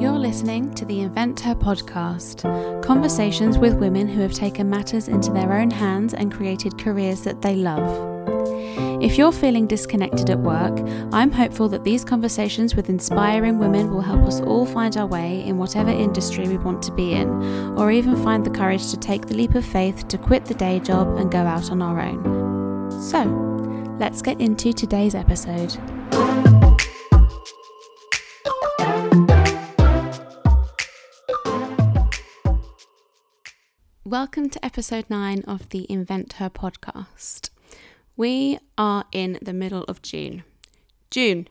You're listening to the Invent Her podcast conversations with women who have taken matters into their own hands and created careers that they love. If you're feeling disconnected at work, I'm hopeful that these conversations with inspiring women will help us all find our way in whatever industry we want to be in, or even find the courage to take the leap of faith to quit the day job and go out on our own. So, let's get into today's episode. Welcome to episode 9 of the Invent Her podcast. We are in the middle of June. June.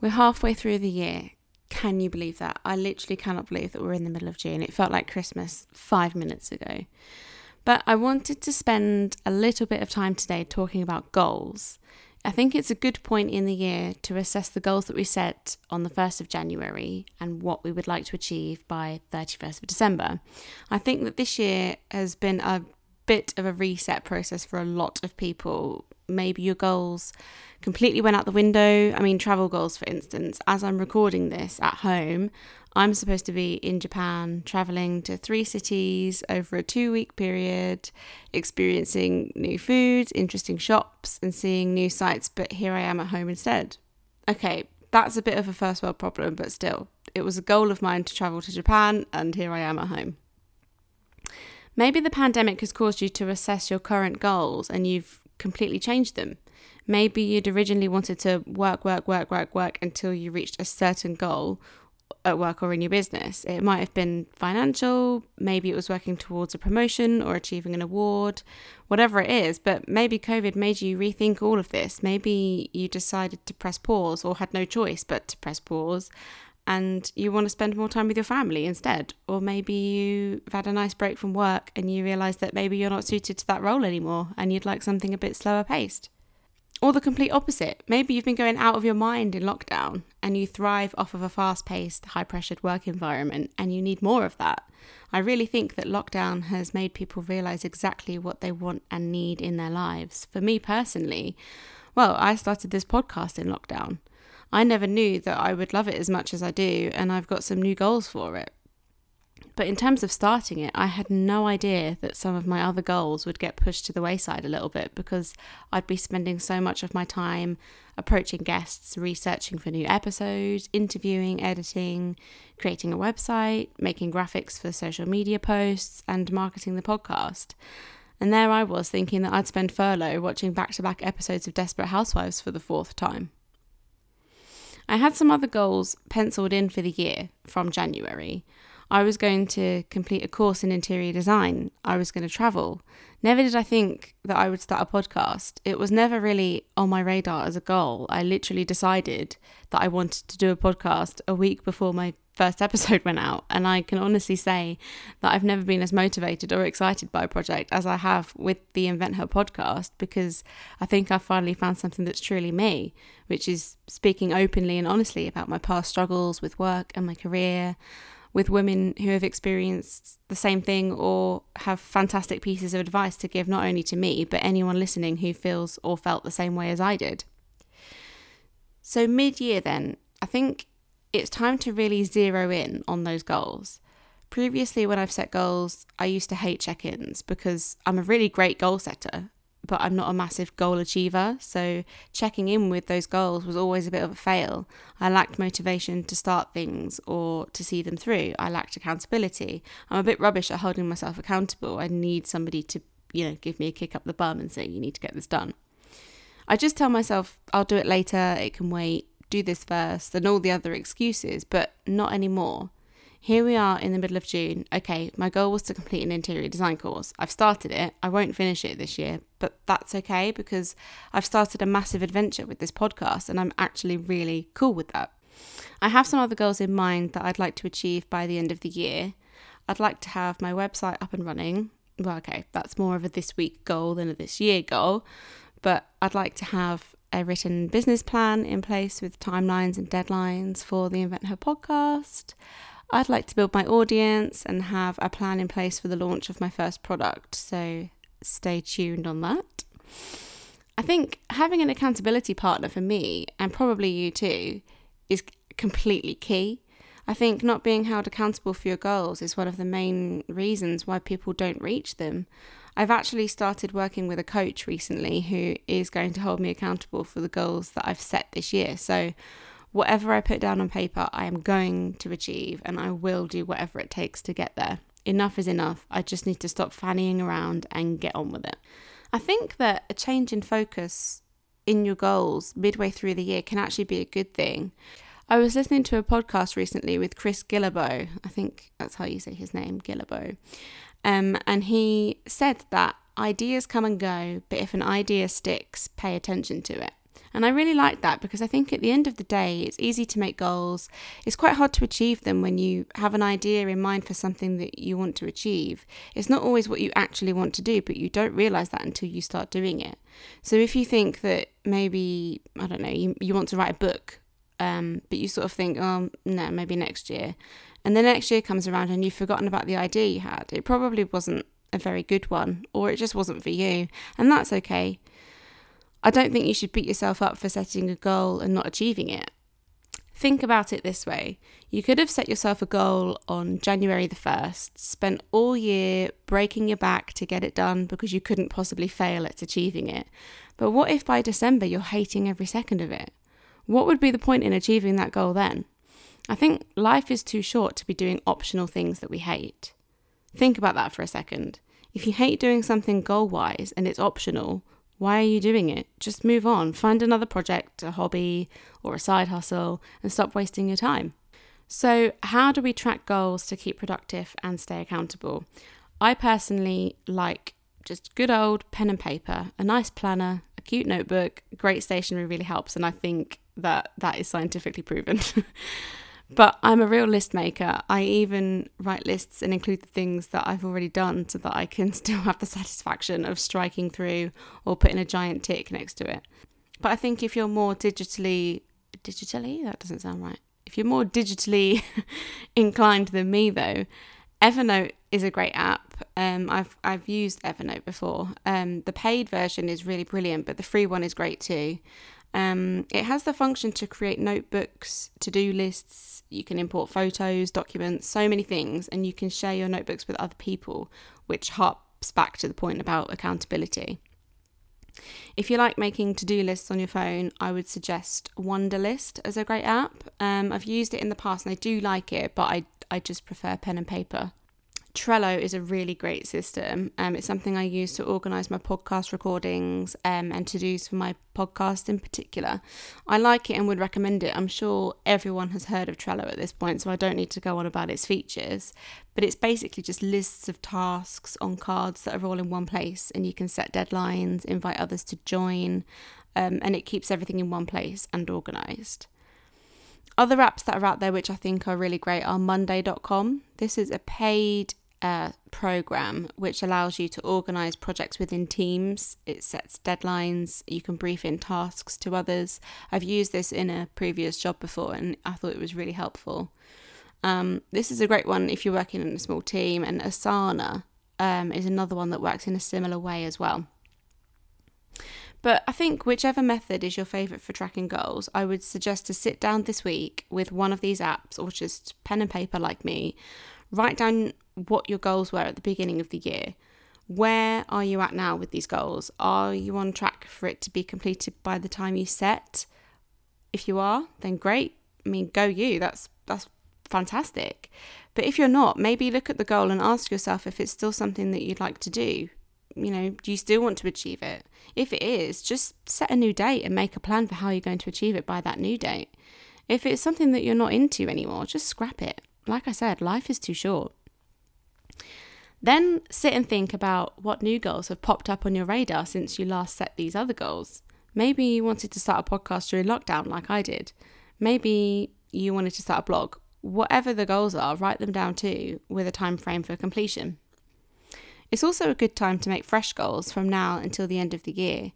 We're halfway through the year. Can you believe that? I literally cannot believe that we're in the middle of June. It felt like Christmas five minutes ago. But I wanted to spend a little bit of time today talking about goals I think it's a good point in the year to assess the goals that we set on the 1st of January and what we would like to achieve by 31st of December. I think that this year has been a bit of a reset process for a lot of people. Maybe your goals completely went out the window. I mean, travel goals, for instance. As I'm recording this at home, I'm supposed to be in Japan, traveling to three cities over a two week period, experiencing new foods, interesting shops, and seeing new sights, but here I am at home instead. Okay, that's a bit of a first world problem, but still, it was a goal of mine to travel to Japan, and here I am at home. Maybe the pandemic has caused you to assess your current goals and you've completely changed them. Maybe you'd originally wanted to work, work, work, work, work until you reached a certain goal, at work or in your business. It might have been financial, maybe it was working towards a promotion or achieving an award, whatever it is, but maybe COVID made you rethink all of this. Maybe you decided to press pause or had no choice but to press pause and you want to spend more time with your family instead. Or maybe you've had a nice break from work and you realise that maybe you're not suited to that role anymore and you'd like something a bit slower paced. Or the complete opposite. Maybe you've been going out of your mind in lockdown and you thrive off of a fast paced, high pressured work environment and you need more of that. I really think that lockdown has made people realize exactly what they want and need in their lives. For me personally, well, I started this podcast in lockdown. I never knew that I would love it as much as I do, and I've got some new goals for it. But in terms of starting it, I had no idea that some of my other goals would get pushed to the wayside a little bit because I'd be spending so much of my time approaching guests, researching for new episodes, interviewing, editing, creating a website, making graphics for social media posts, and marketing the podcast. And there I was thinking that I'd spend furlough watching back to back episodes of Desperate Housewives for the fourth time. I had some other goals penciled in for the year from January. I was going to complete a course in interior design. I was going to travel. Never did I think that I would start a podcast. It was never really on my radar as a goal. I literally decided that I wanted to do a podcast a week before my first episode went out. And I can honestly say that I've never been as motivated or excited by a project as I have with the Invent Her podcast because I think I finally found something that's truly me, which is speaking openly and honestly about my past struggles with work and my career with women who have experienced the same thing or have fantastic pieces of advice to give, not only to me, but anyone listening who feels or felt the same way as I did. So, mid year, then, I think it's time to really zero in on those goals. Previously, when I've set goals, I used to hate check ins because I'm a really great goal setter but I'm not a massive goal achiever. So checking in with those goals was always a bit of a fail. I lacked motivation to start things or to see them through. I lacked accountability. I'm a bit rubbish at holding myself accountable. I need somebody to, you know, give me a kick up the bum and say, you need to get this done. I just tell myself, I'll do it later, it can wait, do this first, and all the other excuses, but not anymore. Here we are in the middle of June. Okay, my goal was to complete an interior design course. I've started it. I won't finish it this year, but that's okay because I've started a massive adventure with this podcast and I'm actually really cool with that. I have some other goals in mind that I'd like to achieve by the end of the year. I'd like to have my website up and running. Well, okay, that's more of a this week goal than a this year goal, but I'd like to have a written business plan in place with timelines and deadlines for the Invent Her podcast. I'd like to build my audience and have a plan in place for the launch of my first product. So stay tuned on that. I think having an accountability partner for me, and probably you too, is completely key. I think not being held accountable for your goals is one of the main reasons why people don't reach them. I've actually started working with a coach recently who is going to hold me accountable for the goals that I've set this year. So, whatever I put down on paper, I am going to achieve and I will do whatever it takes to get there. Enough is enough. I just need to stop fannying around and get on with it. I think that a change in focus in your goals midway through the year can actually be a good thing. I was listening to a podcast recently with Chris Guillebeau. I think that's how you say his name, Guillebeau. Um, and he said that ideas come and go, but if an idea sticks, pay attention to it. And I really like that because I think at the end of the day, it's easy to make goals. It's quite hard to achieve them when you have an idea in mind for something that you want to achieve. It's not always what you actually want to do, but you don't realize that until you start doing it. So if you think that maybe, I don't know, you, you want to write a book, um, but you sort of think, oh, no, maybe next year. And the next year comes around and you've forgotten about the idea you had. It probably wasn't a very good one, or it just wasn't for you. And that's okay. I don't think you should beat yourself up for setting a goal and not achieving it. Think about it this way you could have set yourself a goal on January the 1st, spent all year breaking your back to get it done because you couldn't possibly fail at achieving it. But what if by December you're hating every second of it? What would be the point in achieving that goal then? I think life is too short to be doing optional things that we hate. Think about that for a second. If you hate doing something goal wise and it's optional, why are you doing it? Just move on, find another project, a hobby, or a side hustle, and stop wasting your time. So, how do we track goals to keep productive and stay accountable? I personally like just good old pen and paper, a nice planner, a cute notebook, great stationery really helps, and I think that that is scientifically proven. But I'm a real list maker. I even write lists and include the things that I've already done so that I can still have the satisfaction of striking through or putting a giant tick next to it. But I think if you're more digitally digitally, that doesn't sound right. If you're more digitally inclined than me though, Evernote is a great app. Um, I've I've used Evernote before. Um, the paid version is really brilliant, but the free one is great too. Um, it has the function to create notebooks, to do lists, you can import photos, documents, so many things, and you can share your notebooks with other people, which harps back to the point about accountability. If you like making to do lists on your phone, I would suggest Wunderlist as a great app. Um, I've used it in the past and I do like it, but I, I just prefer pen and paper. Trello is a really great system. Um, it's something I use to organise my podcast recordings um, and to dos for my podcast in particular. I like it and would recommend it. I'm sure everyone has heard of Trello at this point, so I don't need to go on about its features. But it's basically just lists of tasks on cards that are all in one place, and you can set deadlines, invite others to join, um, and it keeps everything in one place and organised. Other apps that are out there which I think are really great are Monday.com. This is a paid program which allows you to organize projects within teams. It sets deadlines, you can brief in tasks to others. I've used this in a previous job before and I thought it was really helpful. Um, this is a great one if you're working in a small team, and Asana um, is another one that works in a similar way as well. But I think whichever method is your favourite for tracking goals, I would suggest to sit down this week with one of these apps or just pen and paper like me, write down what your goals were at the beginning of the year. Where are you at now with these goals? Are you on track for it to be completed by the time you set? If you are, then great. I mean, go you. That's that's fantastic. But if you're not, maybe look at the goal and ask yourself if it's still something that you'd like to do. You know, do you still want to achieve it? If it is, just set a new date and make a plan for how you're going to achieve it by that new date. If it's something that you're not into anymore, just scrap it. Like I said, life is too short. Then sit and think about what new goals have popped up on your radar since you last set these other goals. Maybe you wanted to start a podcast during lockdown, like I did. Maybe you wanted to start a blog. Whatever the goals are, write them down too, with a time frame for completion. It's also a good time to make fresh goals from now until the end of the year.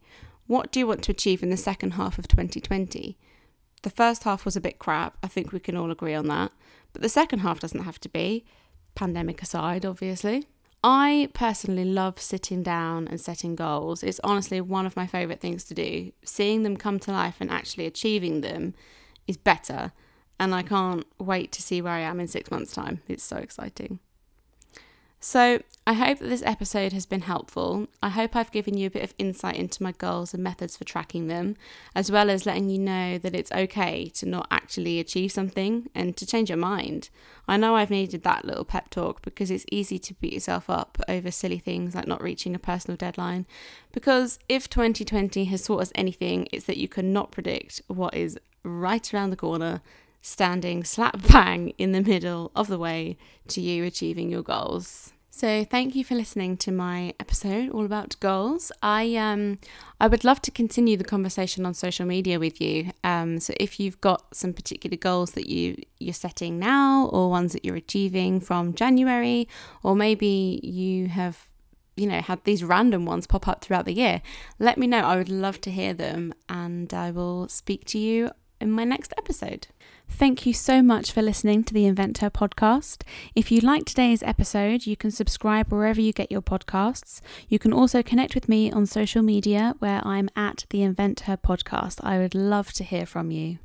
What do you want to achieve in the second half of 2020? The first half was a bit crap, I think we can all agree on that, but the second half doesn't have to be, pandemic aside, obviously. I personally love sitting down and setting goals. It's honestly one of my favourite things to do. Seeing them come to life and actually achieving them is better. and I can't wait to see where I am in six months' time. It's so exciting. So, I hope that this episode has been helpful. I hope I've given you a bit of insight into my goals and methods for tracking them, as well as letting you know that it's okay to not actually achieve something and to change your mind. I know I've needed that little pep talk because it's easy to beat yourself up over silly things like not reaching a personal deadline. Because if 2020 has taught us anything, it's that you cannot predict what is right around the corner standing slap bang in the middle of the way to you achieving your goals. So thank you for listening to my episode all about goals. I um I would love to continue the conversation on social media with you. Um, so if you've got some particular goals that you you're setting now, or ones that you're achieving from January, or maybe you have you know had these random ones pop up throughout the year, let me know. I would love to hear them, and I will speak to you in my next episode. Thank you so much for listening to the Invent Her podcast. If you liked today's episode, you can subscribe wherever you get your podcasts. You can also connect with me on social media where I'm at the Invent Her podcast. I would love to hear from you.